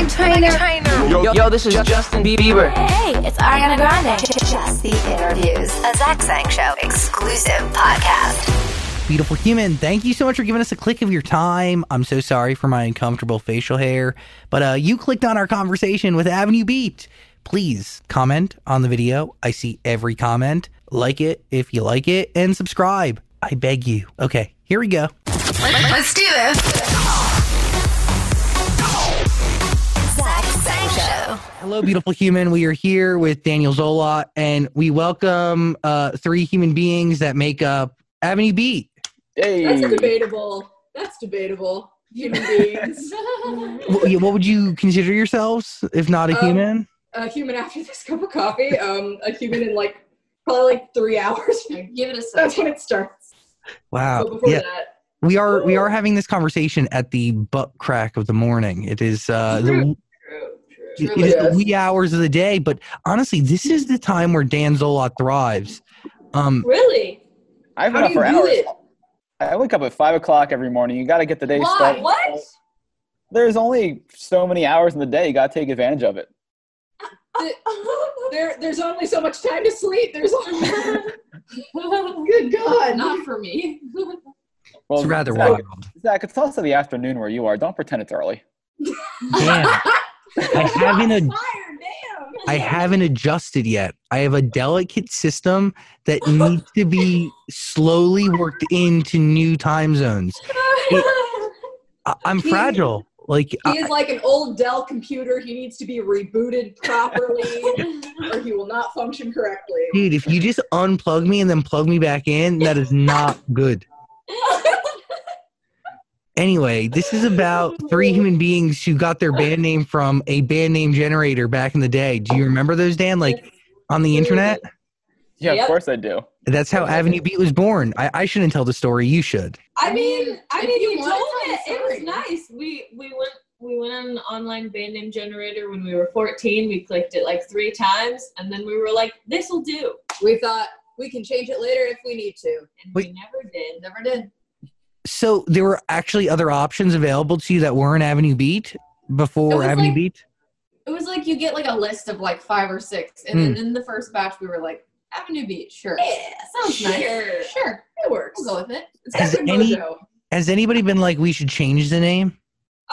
Hey, what up, it's Meghan Trainor. Yo, yo, this is Justin Bieber. Hey, it's Ariana Grande. Just the interviews, a Zach Sang Show exclusive podcast. Beautiful human, thank you so much for giving us a click of your time. I'm so sorry for my uncomfortable facial hair, but uh, you clicked on our conversation with Avenue Beat. Please comment on the video. I see every comment. Like it if you like it, and subscribe. I beg you. Okay, here we go. Let's do this. Hello, beautiful human. We are here with Daniel Zola, and we welcome uh, three human beings that make up Avenue B. Hey. That's debatable. That's debatable. Human beings. What, what would you consider yourselves if not a Um, human? a human after this cup of coffee. Um, a human in like probably like three hours. Give it a second. That's second. when it starts. Wow. But before Yeah, that, we are we are having this conversation at the butt crack of the morning. It is uh, the true, it true. is the wee hours of the day, but honestly, this is the time where Dan Zolot thrives. Um, Really? I've How been do up you for do hours. it? I wake up at five o'clock every morning. You got to get the day Why? started. What? There's only so many hours in the day. You got to take advantage of it. There, there's only so much time to sleep. There's only. Good God. Not for me. Well, it's rather Zach, wild. Zach, it's also the afternoon where you are. Don't pretend it's early. Dan, I haven't a, Fire, damn. I haven't adjusted yet. I have a delicate system that needs to be slowly worked into new time zones. I, I'm He- fragile. Like He I, is like an old Dell computer. He needs to be rebooted properly, or he will not function correctly. dude, if you just unplug me and then plug me back in, that is not good. Anyway, this is about three human beings who got their band name from a band name generator back in the day. Do you remember those, Dan? Like on the internet? Yeah, Yep. of course I do. That's how Avenue Beat was born. I, I shouldn't tell the story. You should. I mean, I mean, you you told it. It was nice. We we went we went on an online band name generator when we were 14. We clicked it like three times, and then we were like, "This will do," We thought we can change it later if we need to. and Wait. we never did. Never did. So there were actually other options available to you that weren't Avenue Beat before Avenue like- Beat? It was like you get like a list of like five or six, and then in the first batch we were like, "Avenue Beat, sure, Yeah, sounds nice, sure, It works. we'll go with it." It's got Has good any- mojo. Has anybody been like, we should change the name?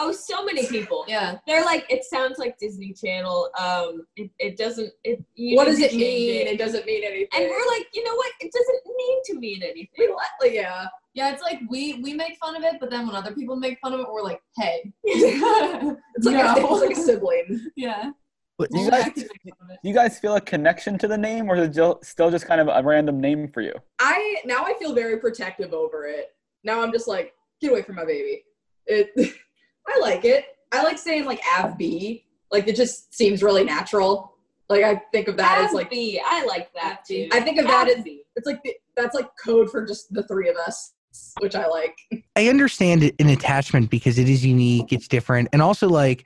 Oh, so many people. Yeah. They're like, it sounds like Disney Channel. Um, it, it doesn't. It. You What does it mean? it. It doesn't mean anything. And we're like, you know what? It doesn't mean to mean anything. we let, yeah. Yeah, it's like we we make fun of it, but then when other people make fun of it, we're like, hey. It's like, a, No. it's like a sibling. yeah. But- Do you guys, do you guys feel a connection to the name, or is it still just kind of a random name for you? I now I feel very protective over it. Now I'm just like, get away from my baby. It. I like it. I like saying like Av B. Like it just seems really natural. Like I think of that as like B. I like that too. I think of that as Abby. it's like the, that's like code for just the three of us, which I like. I understand an attachment because it is unique, it's different, and also like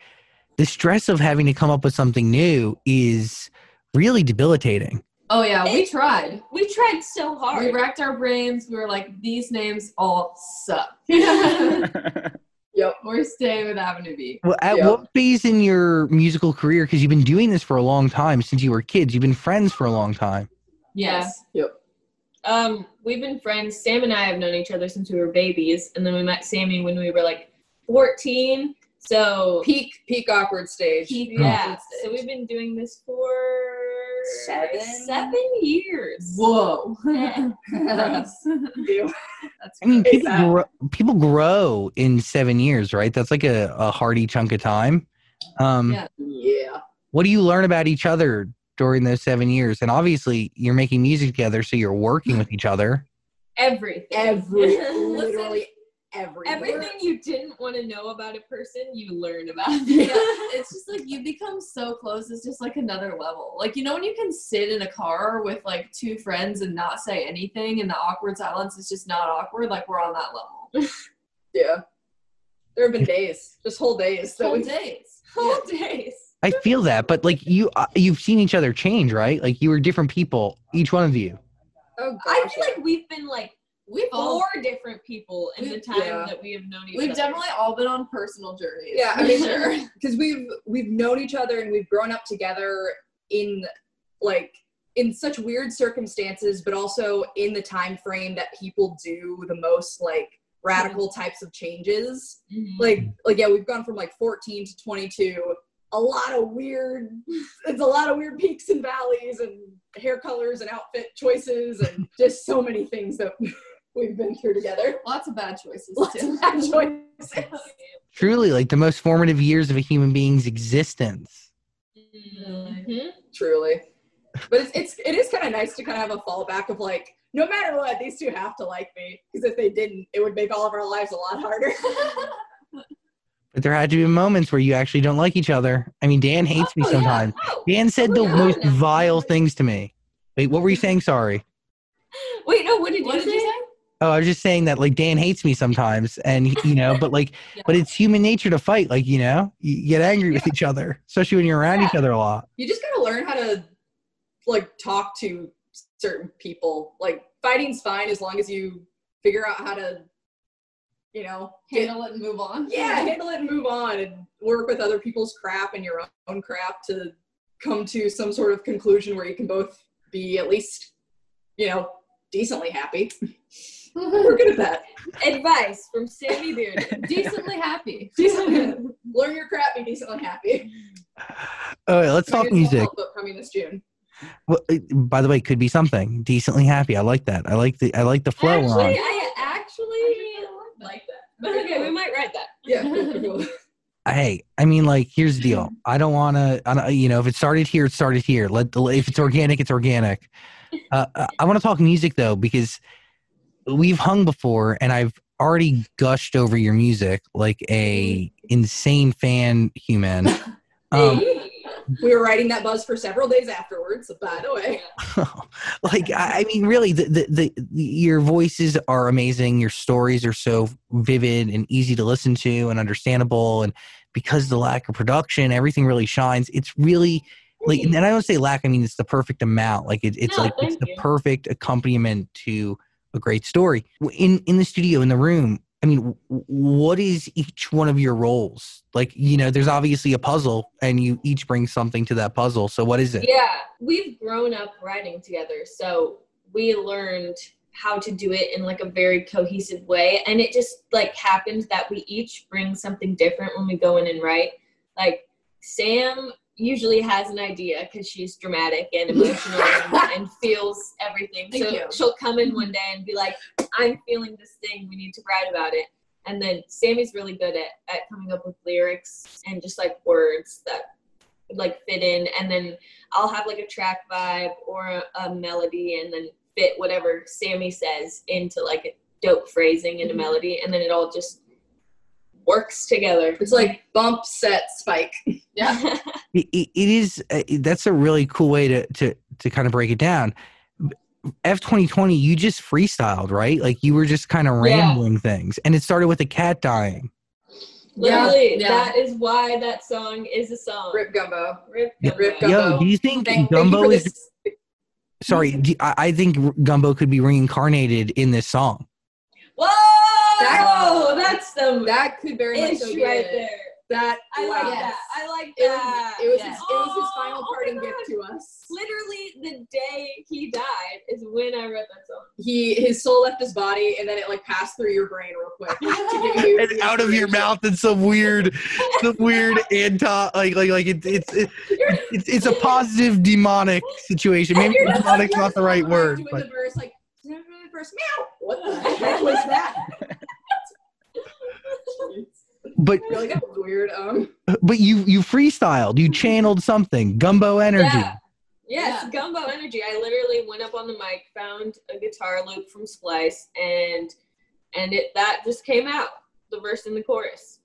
the stress of having to come up with something new is really debilitating. Oh yeah, we tried. We tried so hard. We racked our brains. We were like, these names all suck. Yep. We're staying with Avenue B. Well, at Yeah. what phase in your musical career? Because you've been doing this for a long time since you were kids. You've been friends for a long time. Yes. Yep. Um, we've been friends. Sam and I have known each other since we were babies, and then we met Sammy when we were like 14. So Peak peak awkward stage. yeah, so we've been doing this for Seven? seven years. Whoa. Yeah. Gross. Ew. That's I mean, people grow, people grow in seven years, right? That's like a, a hearty chunk of time. Um, Yeah. Yeah. What do you learn about each other during those seven years? And obviously, you're making music together, so you're working with each other. Everything. Every Listen, literally everything. Everything you didn't want to know about a person, you learn about. yeah, it's just like you become so close. It's just like another level. Like you know when you can sit in a car with like two friends and not say anything, and the awkward silence is just not awkward. Like we're on that level. Yeah. There have been days, just whole days Whole days. Whole days. I feel that, but like you, uh, you've seen each other change, right? Like you were different people, each one of you. Oh I feel like we've been like We've all four different people in the time yeah. that we have known each other. we've definitely all been on personal journeys. Yeah, I for mean, sure. because we've we've known each other and we've grown up together in like in such weird circumstances, but also in the time frame that people do the most like radical types of changes. Mhm. Like like yeah, we've gone from like 14 to 22. A lot of weird. It's a lot of weird peaks and valleys and hair colors and outfit choices and just so many things that we've been through together. Lots of bad choices Lots too. of bad choices. Truly, like the most formative years of a human being's existence. Mhm. truly but it's, it's it is kind of nice to kind of have a fallback of like no matter what these two have to like me because if they didn't it would make all of our lives a lot harder But there had to be moments where you actually don't like each other. I mean, Dan hates me Oh, yeah. sometimes. Oh. Dan said Oh, the yeah. most vile things to me. Wait, what were you saying? Sorry. Wait, no, what did What you did say? you say? Oh, I was just saying that like Dan hates me sometimes, and you know, but like, but it's human nature to fight. Like, you know, you get angry with each other, especially when you're around each other a lot. you just gotta learn how to like talk to certain people like fighting's fine as long as you figure out how to you know get- Handle it and move on. yeah handle it and move on and work with other people's crap and your own crap to come to some sort of conclusion where you can both be at least you know decently happy we're good at that Advice from Sammy Beard. Decently happy. decently learn your crap be decently happy All right, let's talk Maybe it's a music. coming this june Well, by the way, it could be something decently happy. I like that. I like the I like the flow actually, on. I actually like that Okay, we might write that. yeah. Hey, I mean, like, here's the deal. I don't want to, you know, if it started here, it started here. Let if it's organic, it's organic. Uh, uh, I want to talk music though because we've hung before, and I've already gushed over your music like a insane fan human. Um, Hey. We were writing that buzz for several days afterwards by the way. Like I, mean really the, the, the your voices are amazing. Your stories are so vivid and easy to listen to and understandable. And because of the lack of production everything really shines. It's really like and i don't say lack i mean it's the perfect amount. Like it, it's No, like it's thank the you. perfect accompaniment to a great story. In in the studio in the room i mean what is each one of your roles? Like you know there's obviously a puzzle and you each bring something to that puzzle. So what is it? Yeah, we've grown up writing together, so we learned how to do it in like a very cohesive way, and it just like happened that we each bring something different when we go in and write. Like Sam usually has an idea because she's dramatic and emotional and, and feels everything. Thank so you. she'll come in one day and be like, "I'm feeling this thing. We need to write about it." And then Sammy's really good at, at coming up with lyrics and just like words that like fit in and then I'll have like a track vibe or a, a melody and then fit whatever Sammy says into like a dope phrasing and a mm-hmm. melody and then it all just works together. it's like bump set spike Yeah. it, it it is uh, that's a really cool way to to to kind of break it down f 2020 you just freestyled right like you were just kind of Yeah. rambling things and it started with a cat dying Literally, Yeah. that is why that song is a song. rip gumbo Rip Gumbo. Rip Gumbo. yo do you think Thank- thank you gumbo is this. sorry do, I, I think gumbo could be reincarnated in this song Whoa! That- oh, that's the that could very much so be right there. that I like wow. that. I like it was, that. it was, Yes. his, it was his Oh, final oh parting gift to us literally the day he died is when I wrote that song. He his soul left his body, and then it like passed through your brain real quick to give you And out of your mouth in some weird, some weird anti, like like like it, it's it, it's it's a positive demonic situation. Maybe You're demonic's like, not the right word, Doing but the verse like verse meow. What the heck was that? but You're like weird. Um, but you you freestyled, you channeled something, gumbo energy. Yeah. Yes, Yeah. gumbo energy. I literally went up on the mic, found a guitar loop from Splice, and and it that just came out. The verse and the chorus.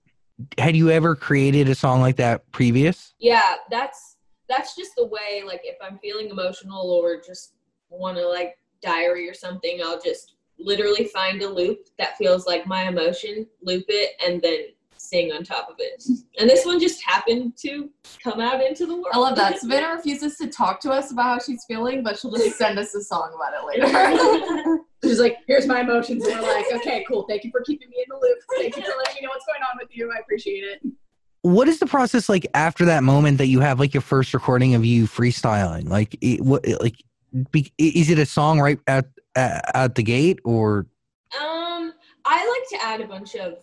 Had you ever created a song like that previous? Yeah, that's that's just the way. Like if I'm feeling emotional or just want to like diary or something, I'll just literally find a loop that feels like my emotion, loop it, and then sing on top of it. And this one just happened to come out into the world. I love that. Savannah refuses to talk to us about how she's feeling, but she'll just send us a song about it later. she's like, here's my emotions, and we're like, okay, cool. Thank you for keeping me in the loop. Thank you for letting me know what's going on with you. I appreciate it. What is the process like after that moment that you have like your first recording of you freestyling? Like it, what like be, is it a song right at at the gate or? Um, I like to add a bunch of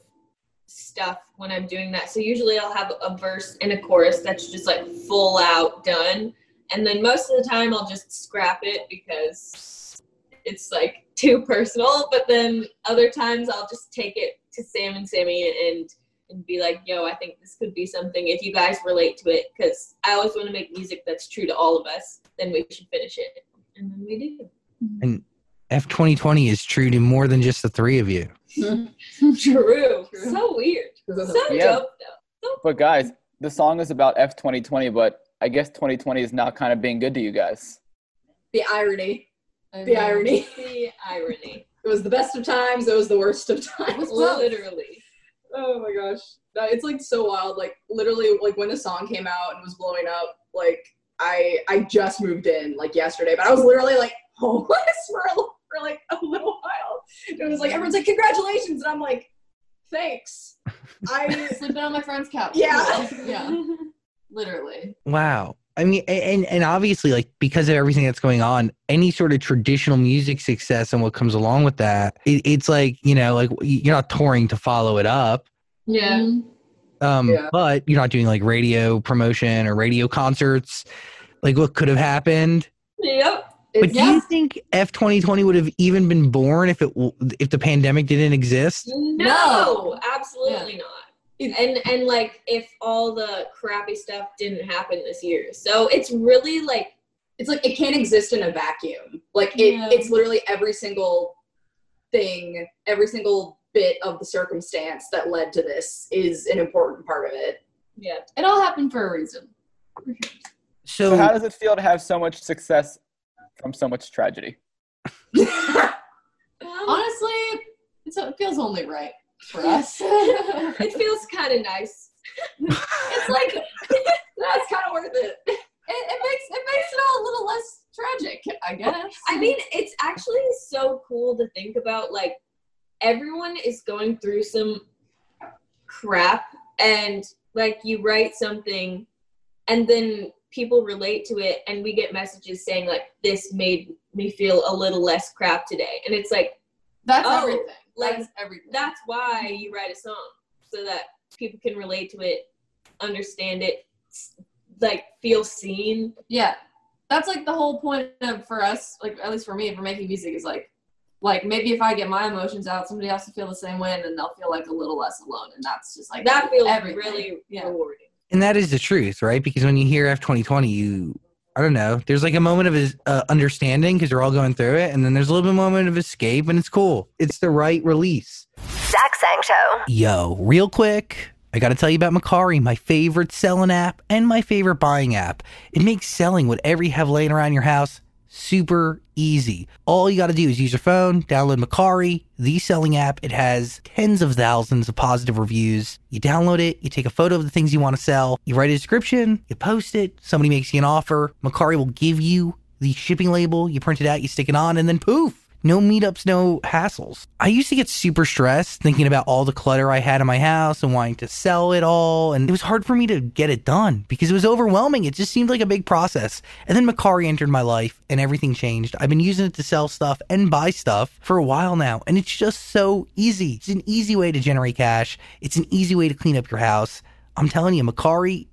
stuff when I'm doing that. So usually I'll have a verse and a chorus that's just like full out done. And then most of the time I'll just scrap it because it's like too personal. But then other times I'll just take it to Sam and Sammy and and be like, yo, I think this could be something if you guys relate to it, because I always want to make music that's true to all of us, then we should finish it. And then we do. Mm-hmm. And F2020 is true to more than just the three of you. true. true. So weird. So yeah. dope, though. But guys, the song is about F2020, but I guess 2020 is not kind of being good to you guys. The irony. The irony. The irony. it was the best of times. It was the worst of times. literally. Oh my gosh. It's like so wild. Like literally, like when the song came out and was blowing up, like I I just moved in like yesterday, but I was literally like homeless for a was like everyone's like congratulations and I'm like thanks. I Sleeping on my friend's couch. Yeah. Yeah. Literally. Wow. I mean, and and obviously, like because of everything that's going on, any sort of traditional music success and what comes along with that, it, it's like you know, like you're not touring to follow it up, Yeah. Mhm. um, Yeah. but you're not doing like radio promotion or radio concerts. Like what could have happened? Yep. But it's, do you think F 2020 would have even been born if it if the pandemic didn't exist? No, No. absolutely not. It- And and like if all the crappy stuff didn't happen this year. So it's really like it's like it can't exist in a vacuum. Like it, Yeah. it's literally every single thing, every single bit of the circumstance that led to this is an important part of it. yeah. It all happened for a reason. So, So how does it feel to have so much success from so much tragedy? Honestly, it's, it feels only right for us. it feels kind of nice. it's like That's kind of worth it. it, it makes it makes it all a little less tragic, I guess. I mean, it's actually so cool to think about. Like, everyone is going through some crap, and like, you write something, and then people relate to it, and we get messages saying, like, this made me feel a little less crap today. And it's like, that's oh, everything. like, That's everything. that's why you write a song, so that people can relate to it, understand it, like, feel seen. yeah, that's like the whole point of for us, like at least for me, for making music is like, like maybe if I get my emotions out, somebody else will feel the same way, and then they'll feel like a little less alone, and that's just like That feels everything. really yeah. rewarding. And that is the truth, right? Because when you hear F 2020, you, I don't know, there's like a moment of uh, understanding because we're all going through it, and then there's a little bit moment of escape, and it's cool. It's the right release. Zach Sang Show. Yo, real quick, I got to tell you about Mercari, my favorite selling app and my favorite buying app. It makes selling whatever you have laying around your house super easy. All you got to do is use your phone, download Mercari, the selling app. It has tens of thousands of positive reviews. You download it, you take a photo of the things you want to sell, you write a description, you post it, somebody makes you an offer. Mercari will give you the shipping label, you print it out, you stick it on, and then poof. No meetups, no hassles. I used to get super stressed thinking about all the clutter I had in my house and wanting to sell it all. And it was hard for me to get it done because it was overwhelming. It just seemed like a big process. And then Mercari entered my life and everything changed. I've been using it to sell stuff and buy stuff for a while now. And it's just so easy. It's an easy way to generate cash, it's an easy way to clean up your house. I'm telling you, Mercari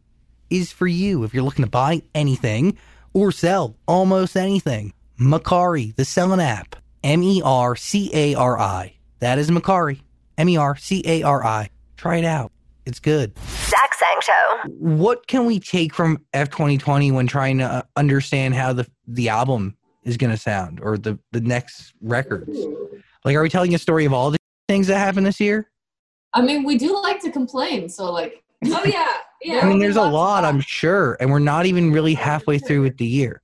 is for you if you're looking to buy anything or sell almost anything. Mercari, the selling app. M E R C A R I. That is Mercari. M E R C A R I. Try it out. It's good. Zach Sang Show. What can we take from F twenty twenty when trying to uh, understand how the the album is going to sound or the the next records? Like, are we telling a story of all the things that happened this year? I mean, we do like to complain, so like. Oh yeah, yeah. I mean, there's a lot. I'm sure, and we're not even really halfway through with the year.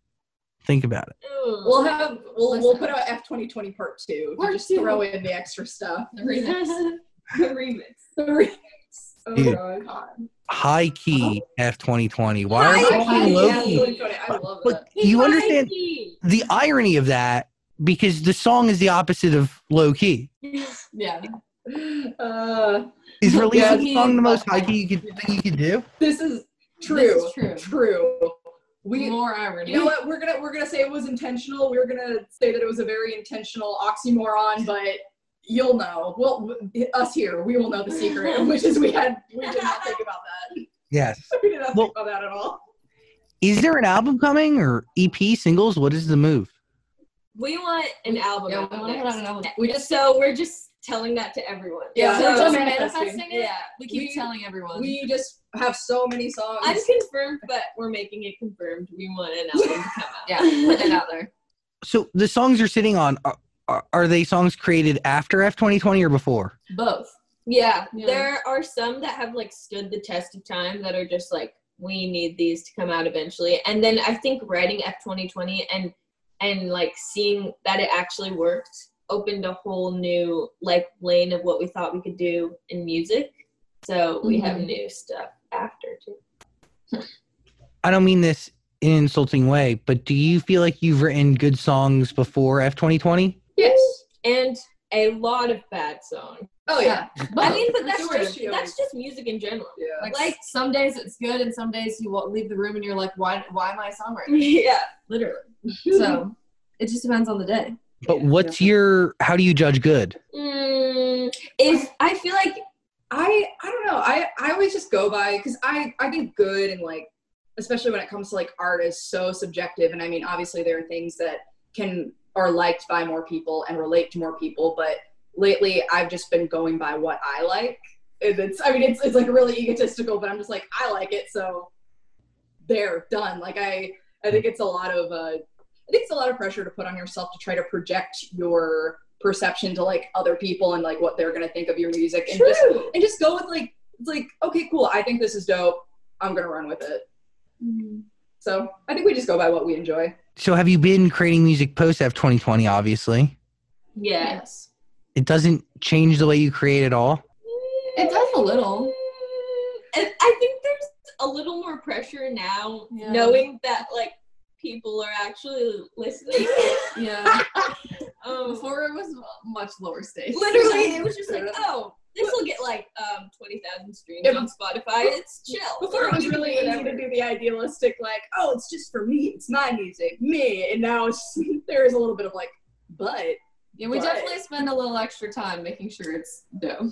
Think about it. We'll have we'll we'll put out F twenty twenty part two. Part just two. throw in the extra stuff. The remix. the remix. The remix. Oh Dude. god. High key F twenty twenty. Why are High we key, low yeah, key? 2020. I love But that. you understand Nike. the irony of that because the song is the opposite of low key. Yeah. Uh, Is releasing he- a song the most high key you could thing you could do? this is true. This is true. True. We More irony. You know what? We're gonna we're gonna say it was intentional. We're gonna say that it was a very intentional oxymoron, but you'll know. Well, w- us here, we will know the secret, which is we had we did not think about that. Yes. We did not Well- think about that at all. Is there an album coming or EP singles? What is the move? We want an album. Yeah, we want an album. We just So we're just telling that to everyone. Yeah, so we're we're just just manifesting. manifesting it. Yeah. We keep We- telling everyone. we just have so many songs. I'm confirmed, but we're making it confirmed. We want an album to come out. yeah, put it out there. So the songs you're sitting on are, are, are they songs created after F twenty twenty or before? Both. Yeah, Yeah. there are some that have like stood the test of time that are just like we need these to come out eventually. And then I think writing F twenty twenty and and like seeing that it actually worked opened a whole new like lane of what we thought we could do in music. So we have mm-hmm. new stuff after too. I don't mean this in an insulting way, but do you feel like you've written good songs before F twenty twenty? Yes, and a lot of bad songs. oh yeah. I mean, but that's sure. just that's just music in general. Yeah. Like, Like- some days it's good, and some days you won't leave the room and you're like, why? Why am I a songwriter? yeah. Literally. So it just depends on the day. But Yeah, what's your how do you judge good? Mm, if I feel like I I don't know. I I always just go by because I I think good and like especially when it comes to like art is so subjective. And I mean, obviously there are things that can are liked by more people and relate to more people. But lately, I've just been going by what I like. And it's I mean, it's it's like really egotistical, but I'm just like I like it, so there, done. Like I I think it's a lot of uh, I think it's a lot of pressure to put on yourself to try to project your perception to like other people and like what they're gonna think of your music and just and just go with like it's like okay cool i think this is dope i'm gonna run with it mm-hmm. so i think we just go by what we enjoy So have you been creating music post F twenty twenty? Obviously. Yes. it doesn't change the way you create at all. It does a little. And I think there's a little more pressure now, Yeah. knowing that like people are actually listening. Yeah. um, Before it was much lower stakes. literally, it was just like, oh, this will get like um twenty thousand streams Yeah, on Spotify. It's chill. before it was We can do really easy to do the idealistic like oh it's just for me it's my music me and now it's, there is a little bit of like but Yeah, we But- definitely spend a little extra time making sure it's dope.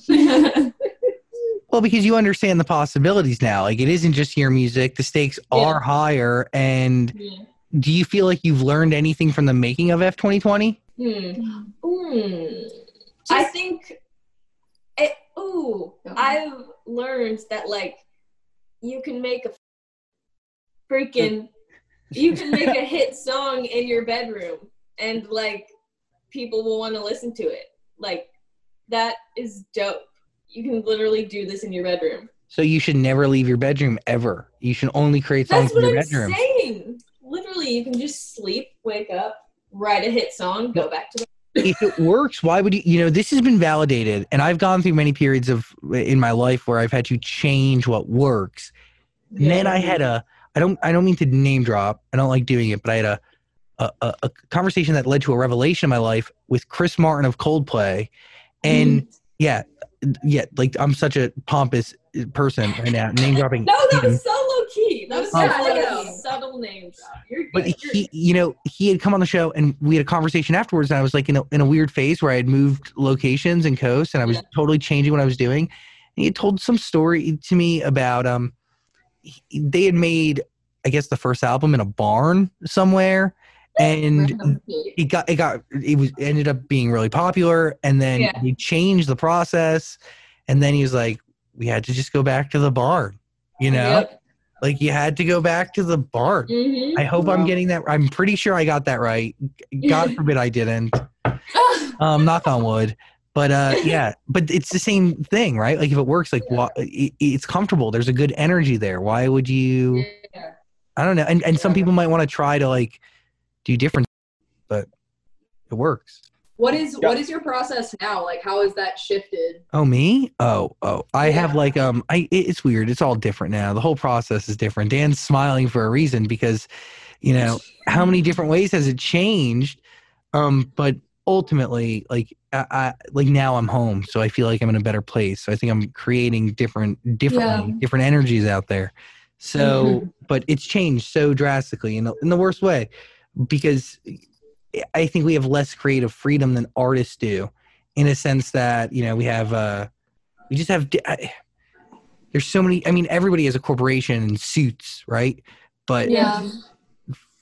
Well, because you understand the possibilities now. Like it isn't just your music; the stakes are higher. And Yeah. Do you feel like you've learned anything from the making of F twenty twenty? Hmm. I think it, ooh, Go ahead. I've learned that like you can make a freaking you can make a hit song in your bedroom and like people will want to listen to it. Like that is dope. You can literally do this in your bedroom. So you should never leave your bedroom ever. You should only create songs That's in your I'm bedroom. saying. Literally, you can just sleep, wake up, write a hit song, go back to the if it works, why would you? You know, this has been validated, and I've gone through many periods of in my life where I've had to change what works. And then I had a. I don't. I don't mean to name drop. I don't like doing it, but I had a a, a, conversation that led to a revelation in my life with Chris Martin of Coldplay, and mm. yeah, yeah, like I'm such a pompous person right now, name dropping. No, that was so key. That was Oh. yeah, like a subtle names. You're but he, you know, he had come on the show and we had a conversation afterwards. And I was like in a, in a weird phase where I had moved locations and coasts and I was Yeah. totally changing what I was doing. And he had told some story to me about, um, he- they had made, I guess, the first album in a barn somewhere. And it got, it got, it was, ended up being really popular. And then Yeah. he changed the process. And then he was like, we had to just go back to the barn, you know, Yep. Like you had to go back to the barn. Mhm. I hope I'm getting that. I'm pretty sure I got that right. God forbid I didn't. Um, knock on wood. But uh, yeah, but it's the same thing, right? Like if it works, like why, it, it's comfortable. There's a good energy there. Why would you? Yeah. I don't know. And and some people might want to try to like do different, but it works. What is what is your process now? Like, how has that shifted? Oh me? Oh oh. I have like um. I it's weird. It's all different now. The whole process is different. Dan's smiling for a reason because, you know, how many different ways has it changed? Um, but ultimately, like I, I like now I'm home, so I feel like I'm in a better place. So I think I'm creating different differently, different energies out there. So, but it's changed so drastically in the, in the worst way because I think we have less creative freedom than artists do, in a sense that you know we have uh we just have. I, there's so many. I mean, everybody has a corporation and suits, right? But Yeah.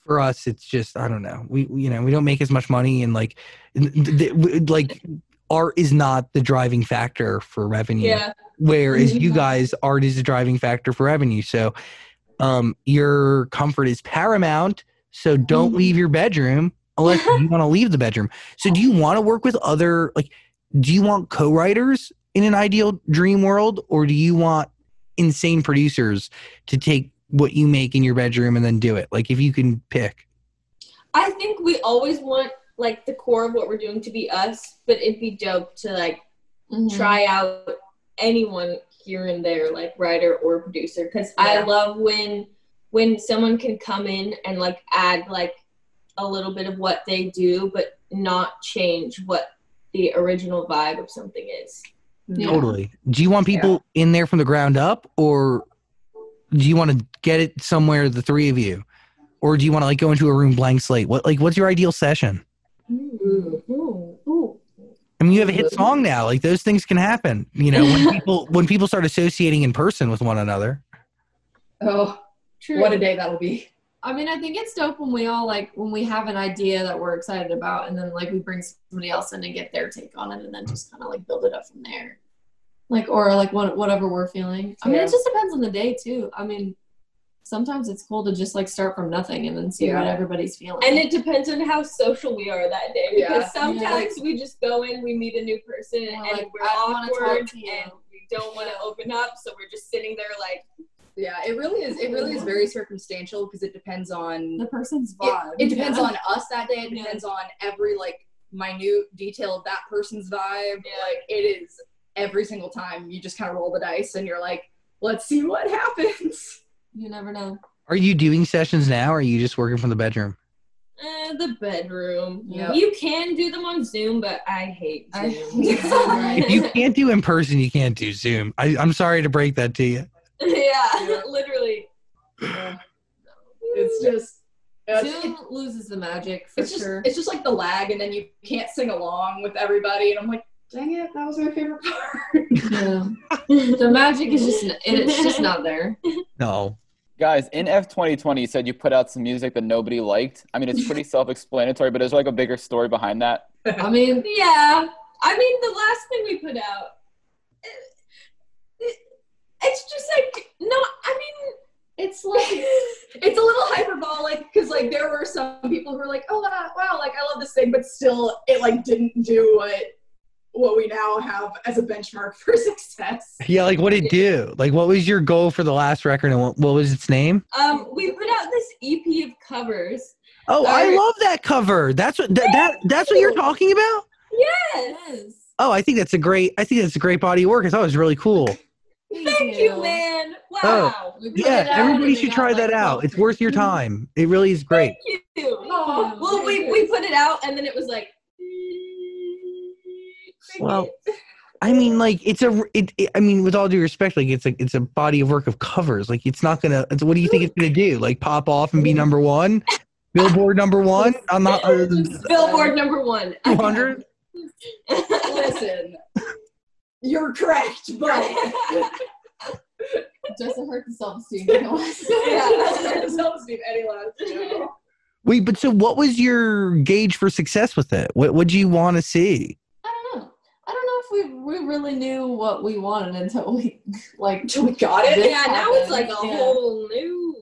for us it's just i don't know we you know we don't make as much money and like th- th- w- like art is not the driving factor for revenue Yeah. whereas you Mhm. guys art is the driving factor for revenue so um your comfort is paramount so don't leave your bedroom unless you want to leave the bedroom? So do you want to work with other like do you want co-writers in an ideal dream world or do you want insane producers to take what you make in your bedroom and then do it? Like if you can pick. I think we always want like the core of what we're doing to be us, but it'd be dope to like Mhm. try out anyone here and there, like writer or producer, because I love when when someone can come in and like add like a little bit of what they do, but not change what the original vibe of something is. Mm-hmm. Yeah. totally do you want people in there from the ground up or do you want to get it somewhere the three of you or do you want to like go into a room blank slate what like what's your ideal session Ooh, ooh, ooh. i mean you have a hit song now like those things can happen you know when people when people start associating in person with one another Oh, True. what a day that'll be. I mean, I think it's dope when we all like when we have an idea that we're excited about, and then like we bring somebody else in and get their take on it, and then just kind of like build it up from there. Like or like what whatever we're feeling. I mean, Yeah. it just depends on the day too. I mean, sometimes it's cool to just like start from nothing and then see what everybody's feeling. And it depends on how social we are that day. Yeah. Because sometimes we just go in, we meet a new person, We're and like, we're "I don't wanna talk awkward, and we don't want to open up, so we're just sitting there like, Yeah, it really is. It really is very circumstantial because it depends on the person's vibe. it depends yeah. on us that day. It Yeah. depends on every like minute detail of that person's vibe. Yeah. Like it is every single time you just kind of roll the dice and you're like, let's see what happens. You never know. are you doing sessions now or are you just working from the bedroom eh, the bedroom. Yep. You can do them on Zoom, but I hate I Zoom. hate Zoom, if you can't do in person you can't do zoom I, i'm sorry to break that to you yeah, Yeah. literally. It's just it's, Zoom loses the magic for it's just sure. it's just like the lag and then you can't sing along with everybody and I'm like, dang it, that was my favorite part. yeah. the magic is just n- it's just not there. no Guys, in F 2020, you said you put out some music that nobody liked. I mean, it's pretty self explanatory, but is there like a bigger story behind that? I mean, Yeah. I mean, the last thing we put out, it- it- it's just like, no, I mean, it's like it's a little hyperbolic because like there were some people who were like, oh wow, wow, like I love this thing, but still it like didn't do what what we now have as a benchmark for success. yeah like what did it do like what was your goal for the last record and what, what was its name um, we put out this EP of covers. oh i love that cover that's what that, that that's what you're talking about Yes. Oh, I think that's a great. I think that's a great body of work. I thought it was really cool. Thank you, man. Wow. We put Yeah, everybody should try that like, out. It's worth your time. It really is great. Thank you. Oh, Oh, Well, we we put it out and then it was like. Well, I mean, like it's a. It, it- I mean, with all due respect, like it's a it's a body of work of covers. Like it's not gonna. It's, what do you think it's gonna do? Like pop off and be number one, Billboard number one on the uh, Billboard number one. two hundred. listen, you're correct, but Doesn't hurt the self esteem. yeah, self-esteem any less. No. Wait, but so what was your gauge for success with it? What would you want to see? I don't know. I don't know if we we really knew what we wanted until we like Until we got it. This yeah, now it's like a yeah. whole new.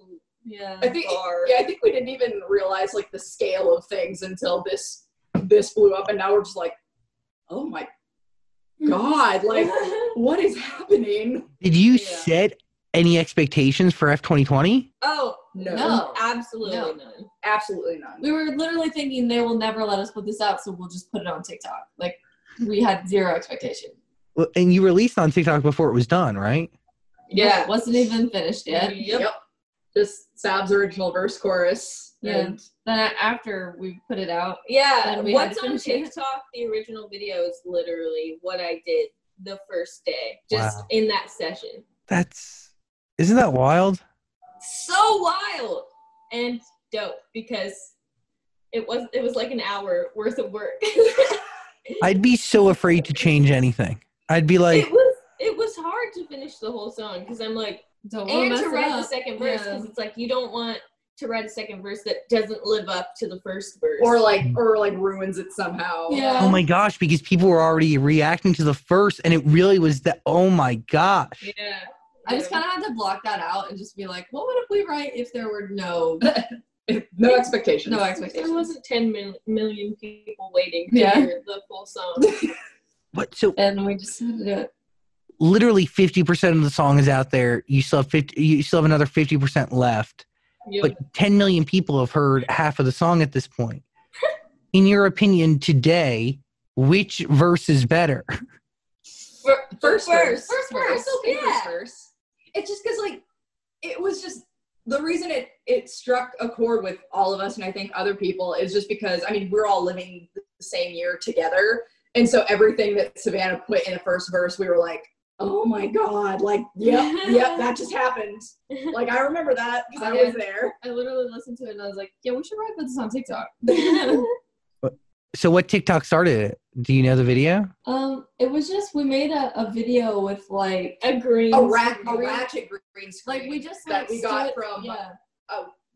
yeah. I think bar. yeah, I think we didn't even realize like the scale of things until this this blew up, and now we're just like, oh my god, like what is happening? Did you Yeah. set any expectations for F twenty twenty? oh No, No. absolutely No. none. absolutely none. we were literally thinking they will never let us put this out, so we'll just put it on TikTok. Like we had zero expectation. Well, And you released on TikTok before it was done, right? Yeah. It wasn't even finished yet. Yep. Just Sab's original verse chorus. Yeah. And Then after we put it out, Yeah, we what's on finish it. TikTok, the original video is literally what I did the first day, just Wow. in that session. That's isn't that wild? So wild and dope because it was it was like an hour worth of work. I'd be so afraid to change anything. I'd be like, it was it was hard to finish the whole song because I'm like, don't wanna and to it write the second verse Yeah. because it's like you don't want to write a second verse that doesn't live up to the first verse. or like or like ruins it somehow. Yeah. oh my gosh, because people were already reacting to the first, and it really was the Oh my gosh. yeah, I just kind of had to block that out and just be like, what would we write if there were no no expectations. no expectations. there wasn't 10 mil- million people waiting to Yeah. hear the full song. What? So And we just had to do it. literally fifty percent of the song is out there. You still have fifty. You still have another fifty percent left. Yep. But ten million people have heard half of the song at this point. In your opinion, today, which verse is better? Fir- First verse. First verse. still think yeah. first verse. It's just because like it was just the reason it it struck a chord with all of us and I think other people is just because I mean we're all living the same year together, and so everything that Savannah put in the first verse, we were like, oh my god, like yep, yep, that just happened. Like I remember that because I was there. I literally listened to it and I was like, yeah, we should write this on TikTok. So what TikTok started it? Do you know the video? um, it was just we made a, a video with like A green. A, rat, a Green- ratchet green screen like we just that like we got stood- from yeah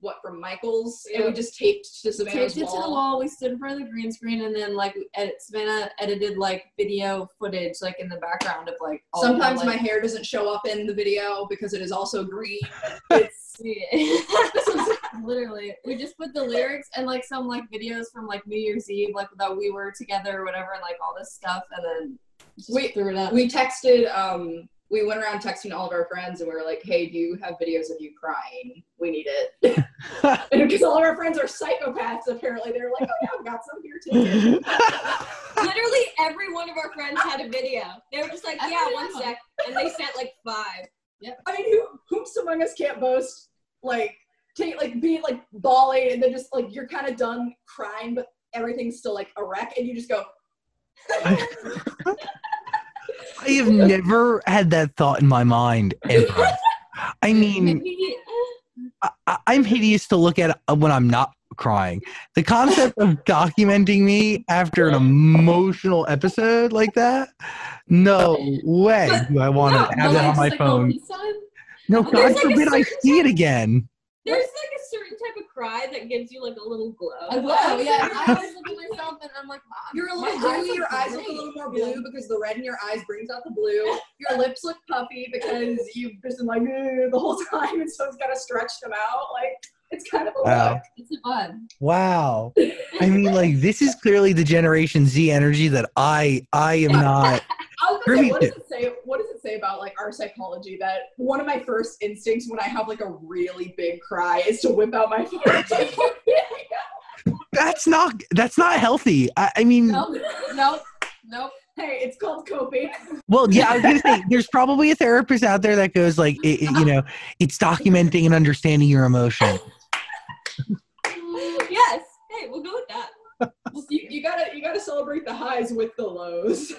what from Michaels, and we just taped to taped Savannah's it to the wall. wall. We stood in front of the green screen and then like we edit, Savannah edited like video footage like in the background of like all the, Sometimes my hair doesn't show up in the video because it is also green. It's literally we just put the lyrics and like some like videos from like New Year's Eve like that we were together or whatever and like all this stuff and then just We- threw it up. we texted um we went around texting all of our friends and we were like, "Hey, do you have videos of you crying? We need it." because all of our friends are psychopaths, apparently they're like, "Oh yeah, I've got some here too." Literally every one of our friends had a video. They were just like, yeah, one one. sec. And they sent like five. I mean, who whomst among us can't boast like take like being like bawling and then just like you're kind of done crying, but everything's still like a wreck, and you just go, I have never had that thought in my mind ever. I mean, I, I'm hideous to look at uh, when I'm not crying. The concept of documenting me after an emotional episode like that, no way do I want No, to have the, that on my phone. No, God forbid I see it again. There's like a certain type of cry that gives you like a little glow. A glow, yeah. I always look at myself and I'm like, wow, You're a little eyes your eyes look a little more blue because the red in your eyes brings out the blue. Your lips look puffy because you've just been like the whole time, and so it's kind of stretched them out. Like it's kind of a Wow. look. It's a fun. Wow. I mean, like this is clearly the Generation Z energy that I I am not. I say, what does it say? What does it say about like our psychology? That one of my first instincts when I have like a really big cry is to whip out my phone. That's not that's not healthy. I, I mean, Nope, nope, nope. hey, it's called coping. well, yeah, I was gonna say there's probably a therapist out there that goes like, it, it- you know, it's documenting and understanding your emotion. yes. Hey, we'll go with that. You, you, gotta you gotta celebrate the highs with the lows.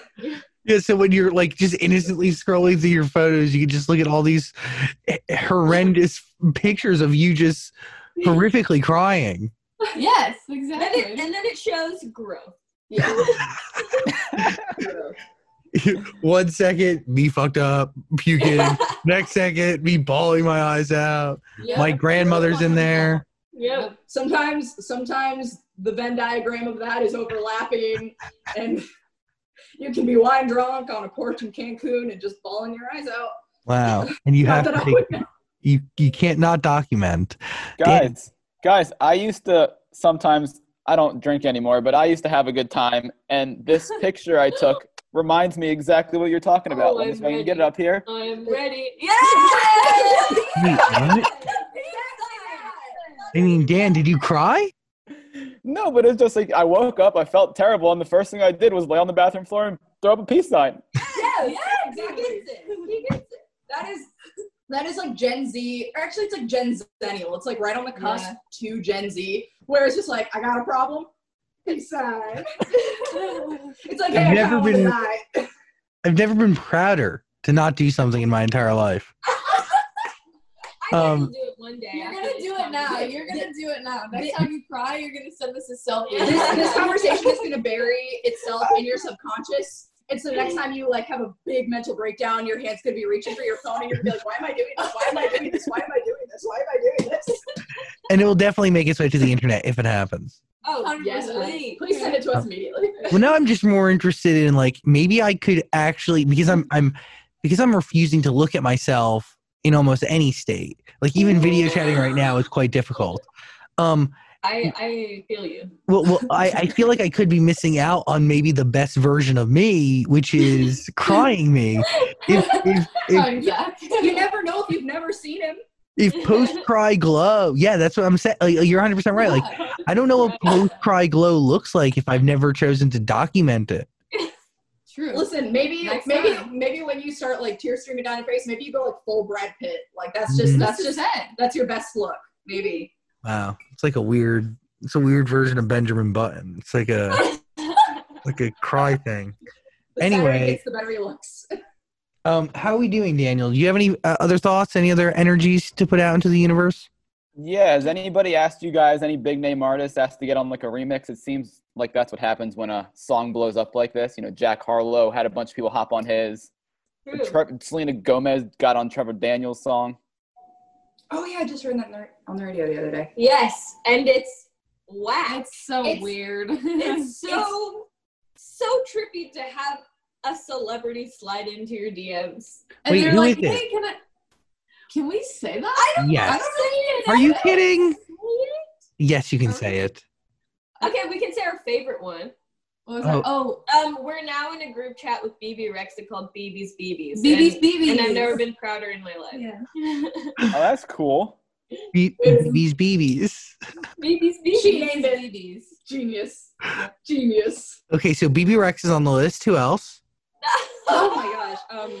Yeah, so when you're like just innocently scrolling through your photos, you can just look at all these horrendous pictures of you just horrifically crying. Yes, And, exactly. it, and then it shows growth. Yeah. One second, me fucked up, puking. Next second, me bawling my eyes out. Yep. My grandmother's in there. Yep. sometimes sometimes the Venn diagram of that is overlapping and you can be wine drunk on a porch in Cancun and just bawling your eyes out. Wow. And you have to that I take, would you you can't not document. Guys, guys, I used to sometimes I don't drink anymore, but I used to have a good time. And this picture I took reminds me exactly what you're talking oh, about. Oh, Let me see if I can get it up here. I'm ready. Wait, what? I mean, Dan, did you cry? No, but it's just like I woke up, I felt terrible, and the first thing I did was lay on the bathroom floor and throw up a peace sign. Yeah, yeah, he gets it. He gets it. That is that is like Gen Z, or actually it's like Gen Zennial. It's like right on the cusp Yeah. to Gen Z, where it's just like, I got a problem. Peace sign. it's like, hey, I've I never been I've never been prouder to not do something in my entire life. I Um, do it one day. You're gonna do it now. You're gonna do it now. Next time you cry, you're gonna send us a selfie. this, this conversation is gonna bury itself in your subconscious. And so the next time you like have a big mental breakdown, your hand's gonna be reaching for your phone and you're gonna be like, why am I doing this? Why am I doing this? Why am I doing this? Why am I doing this? And it will definitely make its way to the internet if it happens. Oh, 100%. Yes, please. please. Please send it to us oh. immediately. Well, now I'm just more interested in like maybe I could actually because I'm I'm because I'm refusing to look at myself in almost any state. Like even video chatting right now is quite difficult. Um, I, I feel you. well, well I, I feel like I could be missing out on maybe the best version of me, which is crying me. If if if, You never know if you've never seen him. if post cry glow, yeah, that's what I'm saying. Like, you're 100 percent right. Like I don't know what post cry glow looks like if I've never chosen to document it. True. Listen, maybe Next maybe time. maybe when you start like tears streaming down your face, maybe you go like full Brad Pitt. Like that's just Mhm. that's just it. that's your best look. Maybe. Wow, it's like a weird, it's a weird version of Benjamin Button. It's like a like a cry thing. The Anyway. gets, the better he looks. Um, how are we doing, Daniel? Do you have any uh, other thoughts? Any other energies to put out into the universe? Yeah, has anybody asked you guys, any big name artist asked to get on like a remix? It seems like that's what happens when a song blows up like this. You know, Jack Harlow had a bunch of people hop on his. Tre- Selena Gomez got on Trevor Daniel's song. Oh yeah, I just heard that on the- on the radio the other day. Yes, and it's whack. It's so It's- weird. It's so so trippy to have a celebrity slide into your DMs. and Wait, they're who like, is it? hey, can I? Can we say that? I don't. Yes. I don't know. Are you kidding? Say Yes, you can say it. it. Okay, we can say our favorite one. What was that? Oh, Um, we're now in a group chat with Bebe Rexha called BB's BB's. BB's and, BB's. And I've never been prouder in my life. Yeah. Oh, that's cool. Be- these BBs. BB's BB's. She named it. BB's. Genius. Genius. Okay, so BB Rex is on the list. Who else? Oh my gosh. Um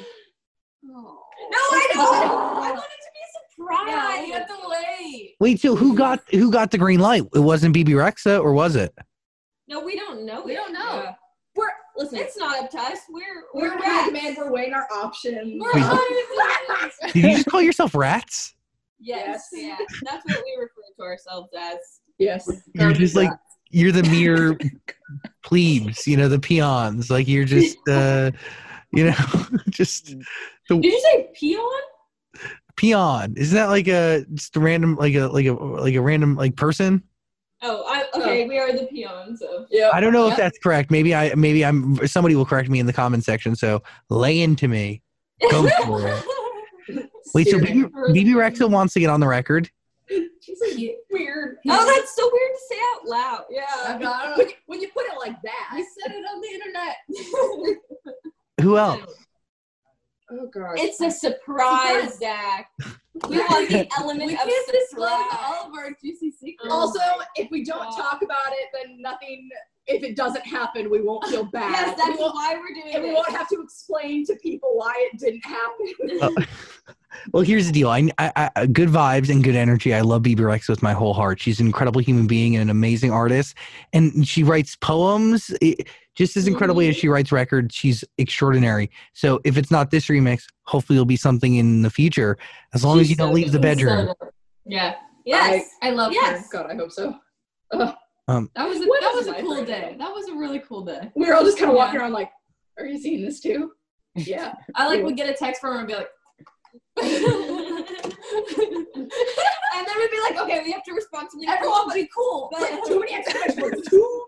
Oh. No, I don't. I want it to be a surprise. Yeah, we have to wait. Wait, so who got who got the green light? It wasn't Bebe Rexha, or was it? No, we don't know. We yet. don't know. yeah. we're listen, It's not up to us. We're we're we're rats. demand, we're weighing our options. We're Wait. Did you just call yourself rats? Yes, Yes. yeah, that's what we refer to ourselves as. Yes. You're just like you're the mere plebes, you know, the peons. Like you're just uh you know, just The, Did you say peon? Peon. Isn't that like a just a random like a like a like a random like person? Oh, I, oh. okay, we are the peons. So. Yeah. I don't know if that's correct. Maybe I maybe I'm somebody will correct me in the comment section. So lay into me. Go for it. Wait, so BB, Bebe Rexha wants to get on the record. She's like weird. oh, that's so weird to say out loud. Yeah. I got When you, when you put it like that, I said it on the internet. Who else? Oh gosh. It's a surprise, Surprise. Zach. We want the element we of can't disclose all of our juicy secrets. also, if we don't God. talk about it, then nothing if it doesn't happen, we won't feel bad. Yes, we that's won't, why we're doing it. and we won't have to explain to people why it didn't happen. Well, here's the deal. I, I, I good vibes and good energy. I love BB Rex with my whole heart. She's an incredible human being and an amazing artist, and she writes poems eh, just as incredibly as she writes records. She's extraordinary. So if it's not this remix, hopefully it'll be something in the future. As long as She's you don't so leave the good. bedroom. Yeah, yes. I love Yes. her. God, I hope so. Um, that was a, What that is was a cool friend? day. That was a really cool day. We were all just kind of Yeah. walking around like, "Are you seeing this too?" Yeah. I like would get a text from her and be like, and then we'd be like, okay, we have to respond to everyone would be cool. But, too many exclamation points. Too many. but you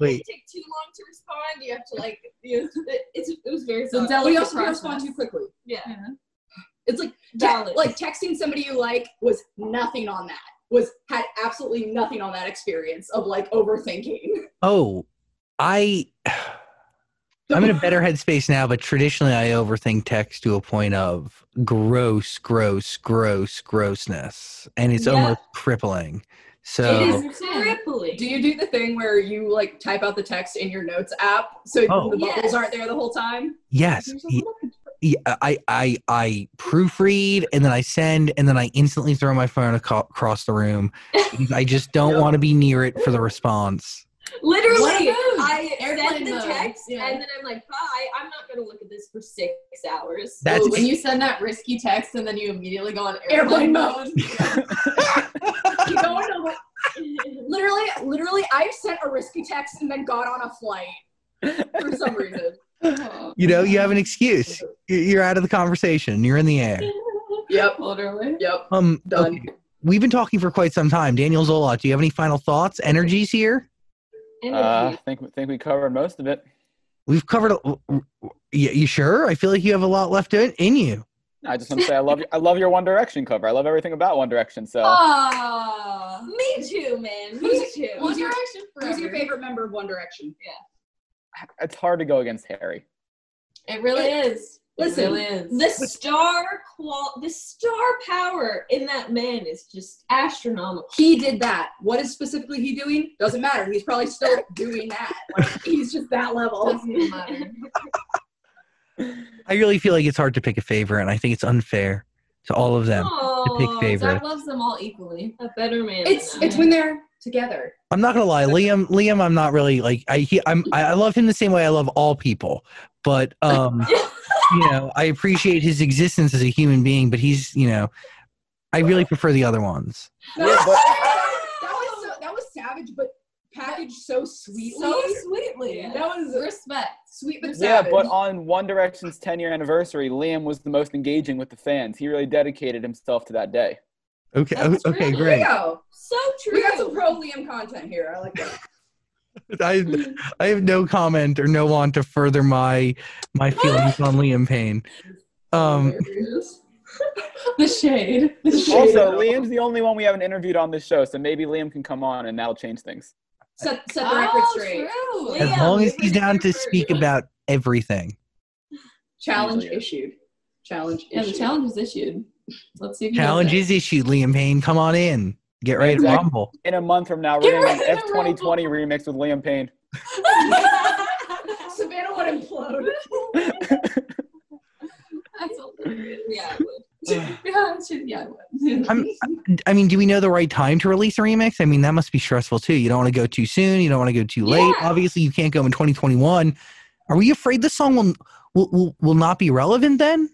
Wait. can't take too long to respond. You have to like, you it, it's it was very So fun. delicate We also process. respond too quickly. yeah. It's like te- like texting somebody you like was nothing on that. Was had absolutely nothing on that experience of like overthinking. Oh, I. I'm in a better headspace now, but traditionally I overthink text to a point of gross, gross, gross, grossness, and it's Yeah. almost crippling. So It is crippling. Do you do the thing where you like type out the text in your notes app so Oh. the bubbles Yes. aren't there the whole time? yes, There's a y- little bit- yeah, I, I, I proofread and then I send and then I instantly throw my phone across the room. I just don't Yep. want to be near it for the response. Literally, What a move. I Airplane send the mode. text Yeah. and then I'm like, bye. I'm not gonna look at this for six hours. That's when you send that risky text and then you immediately go on Airplane airplane, mode. mode. You go into what- literally, literally, I've sent a risky text and then got on a flight for some reason. you know, you have an excuse. You- You're out of the conversation. You're in the air. Yep. Literally. Yep. Um, Done. okay. We've been talking for quite some time. Daniel Zolot, do you have any final thoughts, energies here? Uh, I think think we covered most of it. We've covered. A, you, you sure? I feel like you have a lot left in, in you. I just want to say I love I love your One Direction cover. I love everything about One Direction. So Aww. Me too, man. Me too. Who's your- Direction Who's your favorite member of One Direction? Yeah. it's hard to go against Harry. It really is. Listen, really. The star qual, the star power in that man is just astronomical. He did that. What is specifically he doing? Doesn't matter. He's probably still doing that. Like, he's just that level. doesn't even matter. I really feel like it's hard to pick a favorite, and I think it's unfair to all of them. to pick Aw, favorite. Zach loves them all equally. A better man. It's it's when they're together. I'm not gonna lie, Liam. Liam, I'm not really like I. He, I'm. I I love him the same way I love all people, but um, you know, I appreciate his existence as a human being. But he's, you know, I really prefer the other ones. Yeah, but- that was so, that was savage, but packaged so sweetly. So sweetly. that was Respect. sweet but savage. Yeah, savage. but on One Direction's 10 year anniversary, Liam was the most engaging with the fans. He really dedicated himself to that day. Okay. That's okay. true. There you Great. go. So true. We got some pro Liam content here. I like that. I I have no comment or no want to further my my feelings on Liam Payne. Um. There he is. The shade. The shade. Also, Liam's the only one we haven't interviewed on this show, so maybe Liam can come on and that'll change things. Set, set the record oh, straight. true. As Liam, long as he's down to speak you. about everything. Challenge Usually is. issued. Challenge Yeah, the challenge is issued. Let's see if Challenge it. is issued, Liam Payne. Come on in. Get ready to rumble. In a month from now, Get we're doing an ready to F2020 remix with Liam Payne. Savannah would implode. That's hilarious. Yeah, I would. yeah, should, yeah, I would. I'm, I mean, do we know the right time to release a remix? I mean, that must be stressful too. You don't want to go too soon. You don't want to go too late. Yeah. Obviously, you can't go in 2021. Are we afraid this song will will, will, will not be relevant then?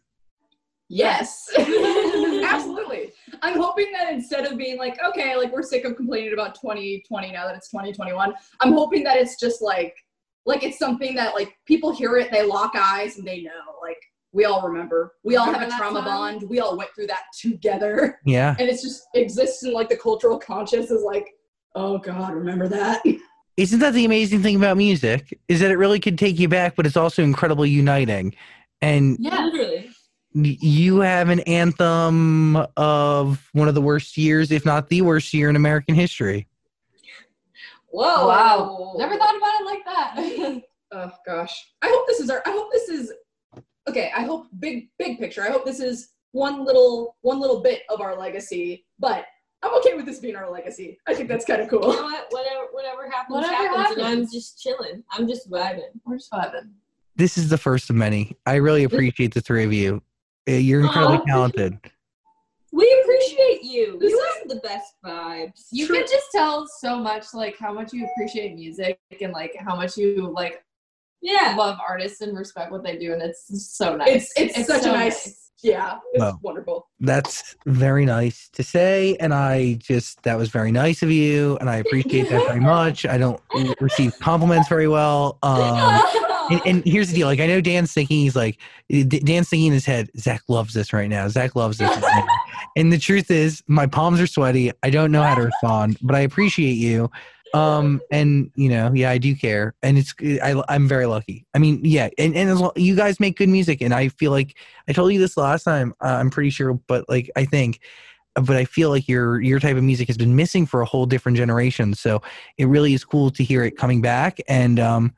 Yes. Absolutely. I'm hoping that instead of being like, okay, like we're sick of complaining about 2020 now that it's 2021, I'm hoping that it's just like, like it's something that like people hear it, they lock eyes and they know. Like we all remember. We all have a trauma song? bond. We all went through that together. Yeah. And it's just exists in like the cultural conscious is like, oh God, remember that. Isn't that the amazing thing about music? Is that it really can take you back, but it's also incredibly uniting. And Yeah. Literally. Y- you have an anthem of one of the worst years, if not the worst year in American history. Whoa. Wow. Never thought about it like that. oh gosh i hope this is our i hope this is okay i hope big big picture i hope this is one little one little bit of our legacy but I'm okay with this being our legacy. I think that's kind of You know cool. what? Whatever, whatever happens, Whatever happens, and I'm just chilling. I'm just vibing. We're just vibing. This is the first of many. I really appreciate the three of you. You're incredibly Aw. talented. We appreciate you. This You is- have the best vibes. You True. can just tell so much like how much you appreciate music and like how much you like yeah. love artists and respect what they do, and it's so nice. It's it's, such so a nice, yeah, it's Wow. wonderful. That's very nice to say, and I just that was very nice of you, and I appreciate that very much. I don't receive compliments very well. Um, and, and here's the deal: like I know Dan's thinking he's like Dan's thinking in his head, Zach loves this right now. Zach loves this. right now." and the truth is, my palms are sweaty. I don't know how to respond, but I appreciate you. Um, and you know, yeah, I do care, and it's I, I'm very lucky. I mean, yeah, and and as well, you guys make good music, and I feel like I told you this last time. Uh, I'm pretty sure, but like I think. But I feel like your your type of music has been missing for a whole different generation. So it really is cool to hear it coming back. And um,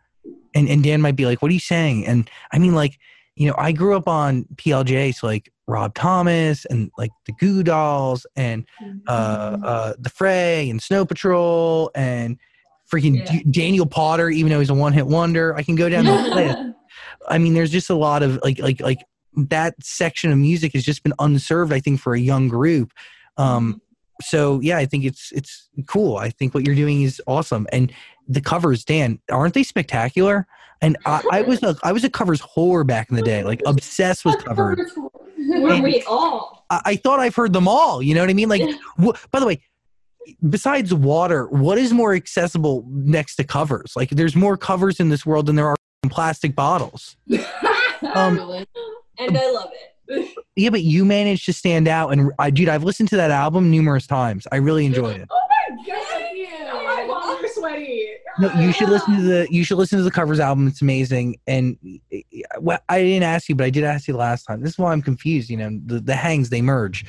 and and Dan might be like, "What are you saying?" And I mean, like, you know, I grew up on PLJ, so like Rob Thomas and like the Goo Dolls and uh, uh, the Fray and Snow Patrol and freaking Yeah. D- Daniel Powter, even though he's a one-hit wonder. I can go down the list. I mean, there's just a lot of like like like that section of music has just been unserved. I think for a young group. Um, so yeah, I think it's it's cool. I think what you're doing is awesome, and the covers, Dan, aren't they spectacular? And I, I was a I was a covers whore back in the day, like obsessed with covers. Were we all? I, I thought I've heard them all. You know what I mean? Like, wh- by the way, besides water, what is more accessible next to covers? Like, there's more covers in this world than there are plastic bottles. Um, And I love it. Yeah, but you managed to stand out, and I, dude, I've listened to that album numerous times. I really enjoyed it. Oh my god, oh, my palms are sweaty. No, you should listen to the you should listen to the covers album. It's amazing. And well, I didn't ask you, but I did ask you last time. This is why I'm confused. You know, the, the hangs they merge.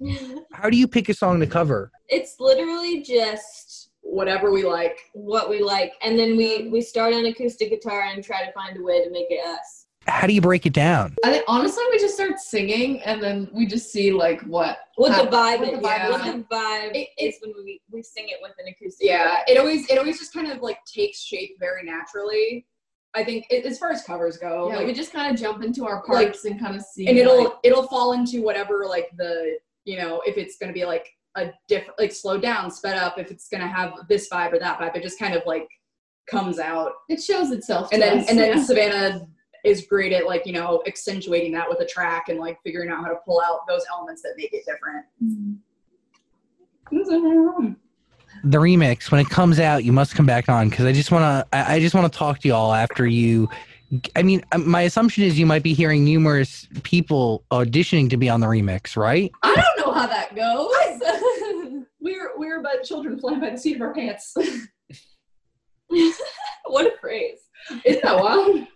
How do you pick a song to cover? It's literally just Whatever we like. what we like, and then we we start on acoustic guitar and try to find a way to make it us. How do you break it down? I think honestly, we just start singing, and then we just see like what. What the vibe what is. the vibe What is. the vibe It- is when we we sing it with an acoustic. Yeah, guitar. it always it always just kind of like takes shape very naturally. I think it, as far as covers go, Yeah, like, we just kind of jump into our Like- parts and kind of see. and it'll like, it'll fall into whatever like the you know if it's gonna be like a different like slowed down, sped up, if it's gonna have this vibe or that vibe, it just kind of like comes out. it shows itself. And then us, and then yeah. Savannah is great at like you know accentuating that with a track and like figuring out how to pull out those elements that make it different. the remix when it comes out you must come back on because i just want to I, I just want to talk to y'all after you i mean um, my assumption is you might be hearing numerous people auditioning to be on the remix right I don't know how that goes. We're we're but children flying by the seat of our pants. what a phrase. Isn't that wild?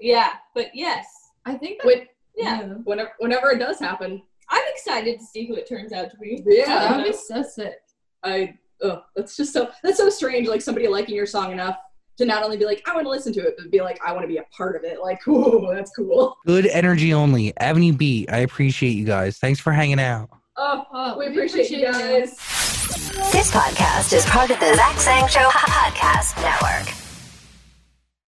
Yeah, but yes, I think that, When, yeah. whenever whenever it does happen, I'm excited to see who it turns out to be. that yeah, would be so sick. I oh, that's just so that's so strange. Like somebody liking your song enough to not only be like, I want to listen to it, but be like, I want to be a part of it. Like, ooh, that's cool. good energy only avenue b i appreciate you guys thanks for hanging out Oh, Oh, we appreciate you guys. This podcast is part of the Zach Sang Show Podcast Network.